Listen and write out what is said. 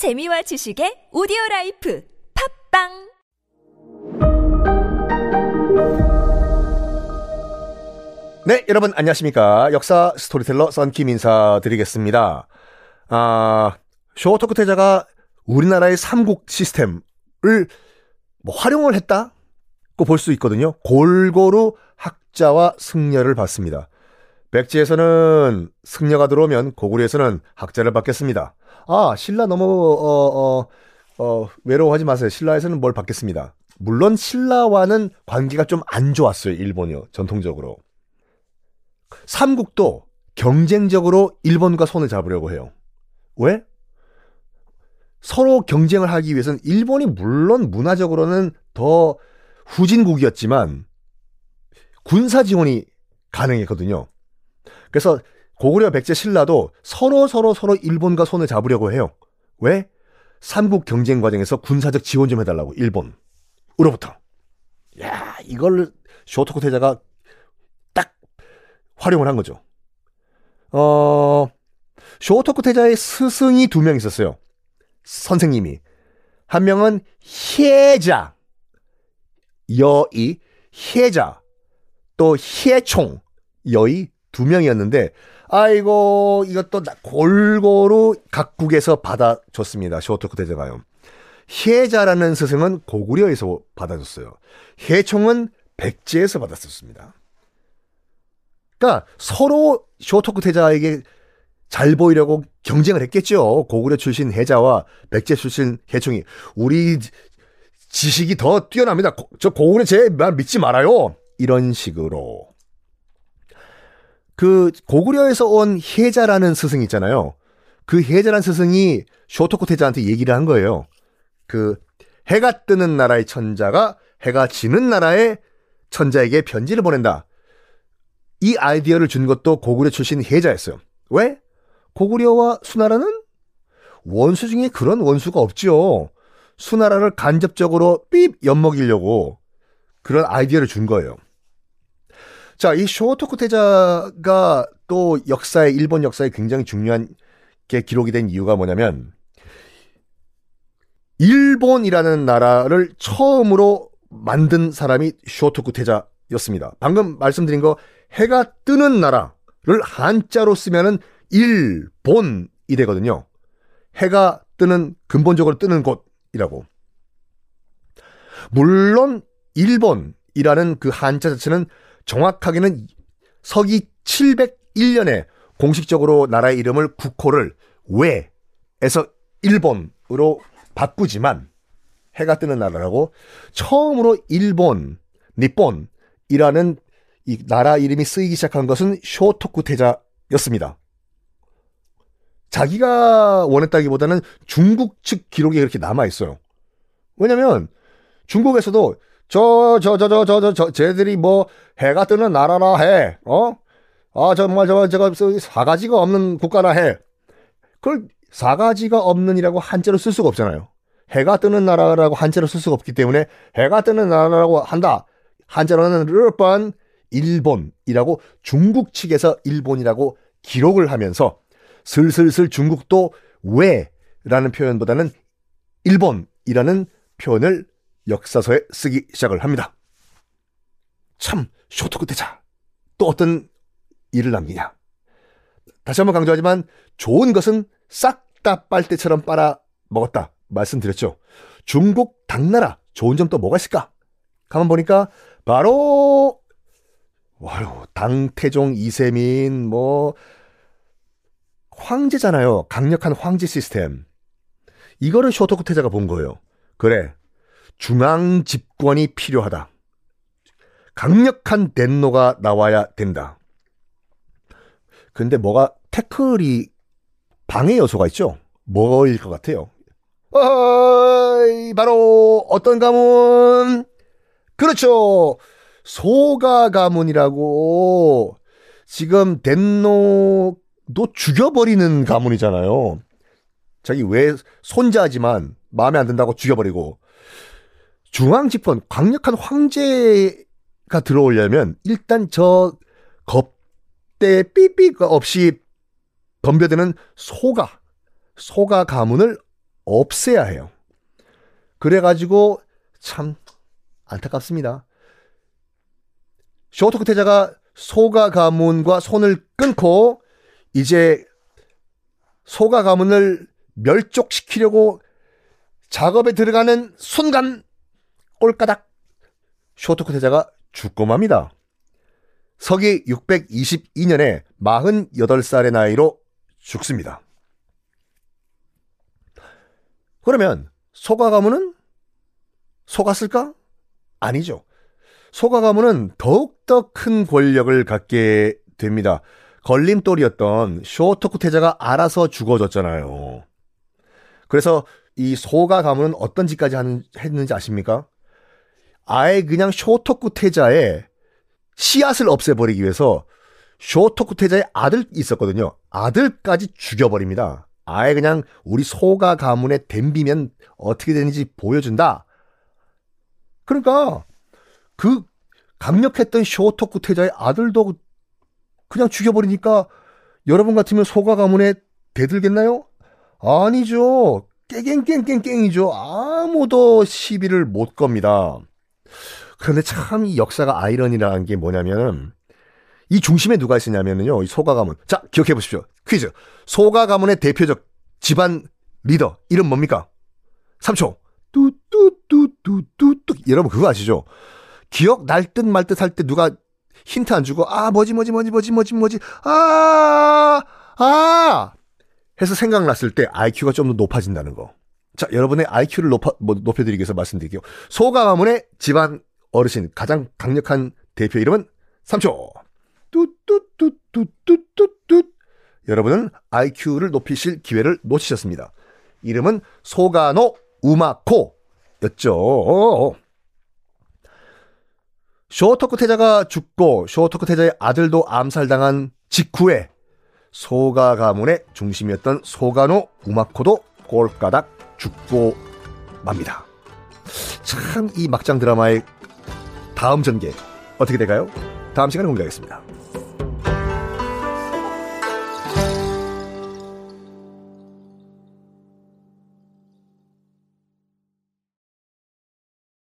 재미와 지식의 오디오 라이프 팟빵 네, 여러분 안녕하십니까. 역사 스토리텔러 썬킴 인사드리겠습니다. 아, 쇼토쿠 태자가 우리나라의 삼국 시스템을 뭐 활용을 했다고 볼 수 있거든요. 골고루 학자와 승려를 받습니다. 백제에서는 승려가 들어오면 고구려에서는 학자를 받겠습니다. 아, 신라 너무 어, 어, 어, 외로워하지 마세요. 신라에서는 뭘 받겠습니다. 물론 신라와는 관계가 좀 안 좋았어요. 일본이요. 전통적으로. 삼국도 경쟁적으로 일본과 손을 잡으려고 해요. 왜? 서로 경쟁을 하기 위해서는 일본이 물론 문화적으로는 더 후진국이었지만 군사 지원이 가능했거든요. 그래서 고구려 백제 신라도 서로 서로 서로 일본과 손을 잡으려고 해요. 왜? 삼국 경쟁 과정에서 군사적 지원 좀 해달라고 일본으로부터. 야 이걸 쇼토쿠 태자가 딱 활용을 한 거죠. 어 쇼토쿠 태자의 스승이 두 명 있었어요. 선생님이 한 명은 혜자 여이 혜자 또 혜총 여이 두 명이었는데 아이고 이것도 골고루 각국에서 받아줬습니다. 쇼토쿠 대제가요. 혜자라는 스승은 고구려에서 받아줬어요. 혜총은 백제에서 받았었습니다. 그러니까 서로 쇼토쿠 태자에게 잘 보이려고 경쟁을 했겠죠. 고구려 출신 혜자와 백제 출신 혜총이 우리 지식이 더 뛰어납니다. 저 고구려 제 말 믿지 말아요. 이런 식으로 그 고구려에서 온 혜자라는 스승 있잖아요. 그 혜자라는 스승이 쇼토코 태자한테 얘기를 한 거예요. 그 해가 뜨는 나라의 천자가 해가 지는 나라의 천자에게 편지를 보낸다. 이 아이디어를 준 것도 고구려 출신 혜자였어요. 왜? 고구려와 수나라는 원수 중에 그런 원수가 없죠. 수나라를 간접적으로 삐 엿먹이려고 그런 아이디어를 준 거예요. 자, 이 쇼토쿠 태자가 또 역사에, 일본 역사에 굉장히 중요한 게 기록이 된 이유가 뭐냐면, 일본이라는 나라를 처음으로 만든 사람이 쇼토쿠 태자였습니다. 방금 말씀드린 거, 해가 뜨는 나라를 한자로 쓰면은 일본이 되거든요. 해가 뜨는, 근본적으로 뜨는 곳이라고. 물론, 일본이라는 그 한자 자체는 정확하게는 서기 701년에 공식적으로 나라의 이름을 국호를 외에서 일본으로 바꾸지만 해가 뜨는 나라라고 처음으로 일본, 니폰이라는 이 나라 이름이 쓰이기 시작한 것은 쇼토쿠 태자였습니다. 자기가 원했다기보다는 중국 측 기록이 그렇게 남아 있어요. 왜냐면 중국에서도 저, 저, 저, 저, 저, 저, 저, 쟤들이 뭐, 해가 뜨는 나라라 해, 어? 아, 정말, 저, 제가, 사가지가 없는 국가라 해. 그걸 사가지가 없는이라고 한자로 쓸 수가 없잖아요. 해가 뜨는 나라라고 한자로 쓸 수가 없기 때문에 해가 뜨는 나라라고 한다. 한자로는 르번 일본이라고 중국 측에서 일본이라고 기록을 하면서 슬슬슬 중국도 왜 라는 표현보다는 일본이라는 표현을 역사서에 쓰기 시작을 합니다. 참 쇼토크 대자 또 어떤 일을 남기냐. 다시 한번 강조하지만 좋은 것은 싹 다 빨대처럼 빨아 먹었다 말씀드렸죠. 중국 당나라 좋은 점 또 뭐가 있을까? 가만 보니까 바로 와요 당태종 이세민 뭐 황제잖아요. 강력한 황제 시스템. 이거를 쇼토크 태자가 본 거예요. 그래 중앙 집권이 필요하다. 강력한 덴노가 나와야 된다. 근데 뭐가 태클이 방해 요소가 있죠? 뭐일 것 같아요? 어이, 바로 어떤 가문? 그렇죠. 소가 가문이라고 지금 덴노도 죽여버리는 가문이잖아요. 자기 왜 손자지만 마음에 안 든다고 죽여버리고 중앙 집권 강력한 황제가 들어오려면 일단 저 겁대 삐삐 없이 덤벼드는 소가 소가 가문을 없애야 해요. 그래가지고 참 안타깝습니다. 쇼토크 태자가 소가 가문과 손을 끊고 이제 소가 가문을 멸족시키려고 작업에 들어가는 순간 꼴까닥 쇼토크 태자가 죽고 맙니다. 서기 622년에 48살의 나이로 죽습니다. 그러면 소가 가문은 속았을까? 아니죠. 소가 가문은 더욱더 큰 권력을 갖게 됩니다. 걸림돌이었던 쇼토쿠 태자가 알아서 죽어졌잖아요. 그래서 이 소가 가문은 어떤 짓까지 했는지 아십니까? 아예 그냥 쇼토쿠 태자의 씨앗을 없애버리기 위해서 쇼토쿠 태자의 아들 있었거든요. 아들까지 죽여버립니다. 아예 그냥 우리 소가 가문에 댐비면 어떻게 되는지 보여준다. 그러니까 그 강력했던 쇼토쿠 태자의 아들도 그냥 죽여버리니까 여러분 같으면 소가 가문에 대들겠나요? 아니죠. 깽깽깽깽깽이죠. 아무도 시비를 못 겁니다. 그런데 참 이 역사가 아이러니라는 게 뭐냐면은 이 중심에 누가 있었냐면은요. 이 소가 가문. 자, 기억해 보십시오. 퀴즈. 소가 가문의 대표적 집안 리더 이름 뭡니까? 3초. 뚜뚜뚜뚜뚜뚜 여러분 그거 아시죠? 기억 날 듯 말 듯 할 때 누가 힌트 안 주고 아 뭐지 뭐지 뭐지 뭐지 뭐지 뭐지 아아 아! 해서 생각났을 때 IQ가 좀 더 높아진다는 거. 자, 여러분의 IQ를 높아, 뭐, 높여드리기 위해서 말씀드릴게요. 소가 가문의 집안 어르신 가장 강력한 대표 이름은 3초. 뚜뚜뚜뚜뚜뚜뚜. 여러분은 IQ를 높이실 기회를 놓치셨습니다. 이름은 소가노 우마코였죠. 쇼토쿠 태자가 죽고 쇼토쿠 태자의 아들도 암살당한 직후에 소가 가문의 중심이었던 소가노 우마코도 꼴까닥 죽고 맙니다. 참 이 막장 드라마의 다음 전개 어떻게 될까요? 다음 시간에 공개하겠습니다.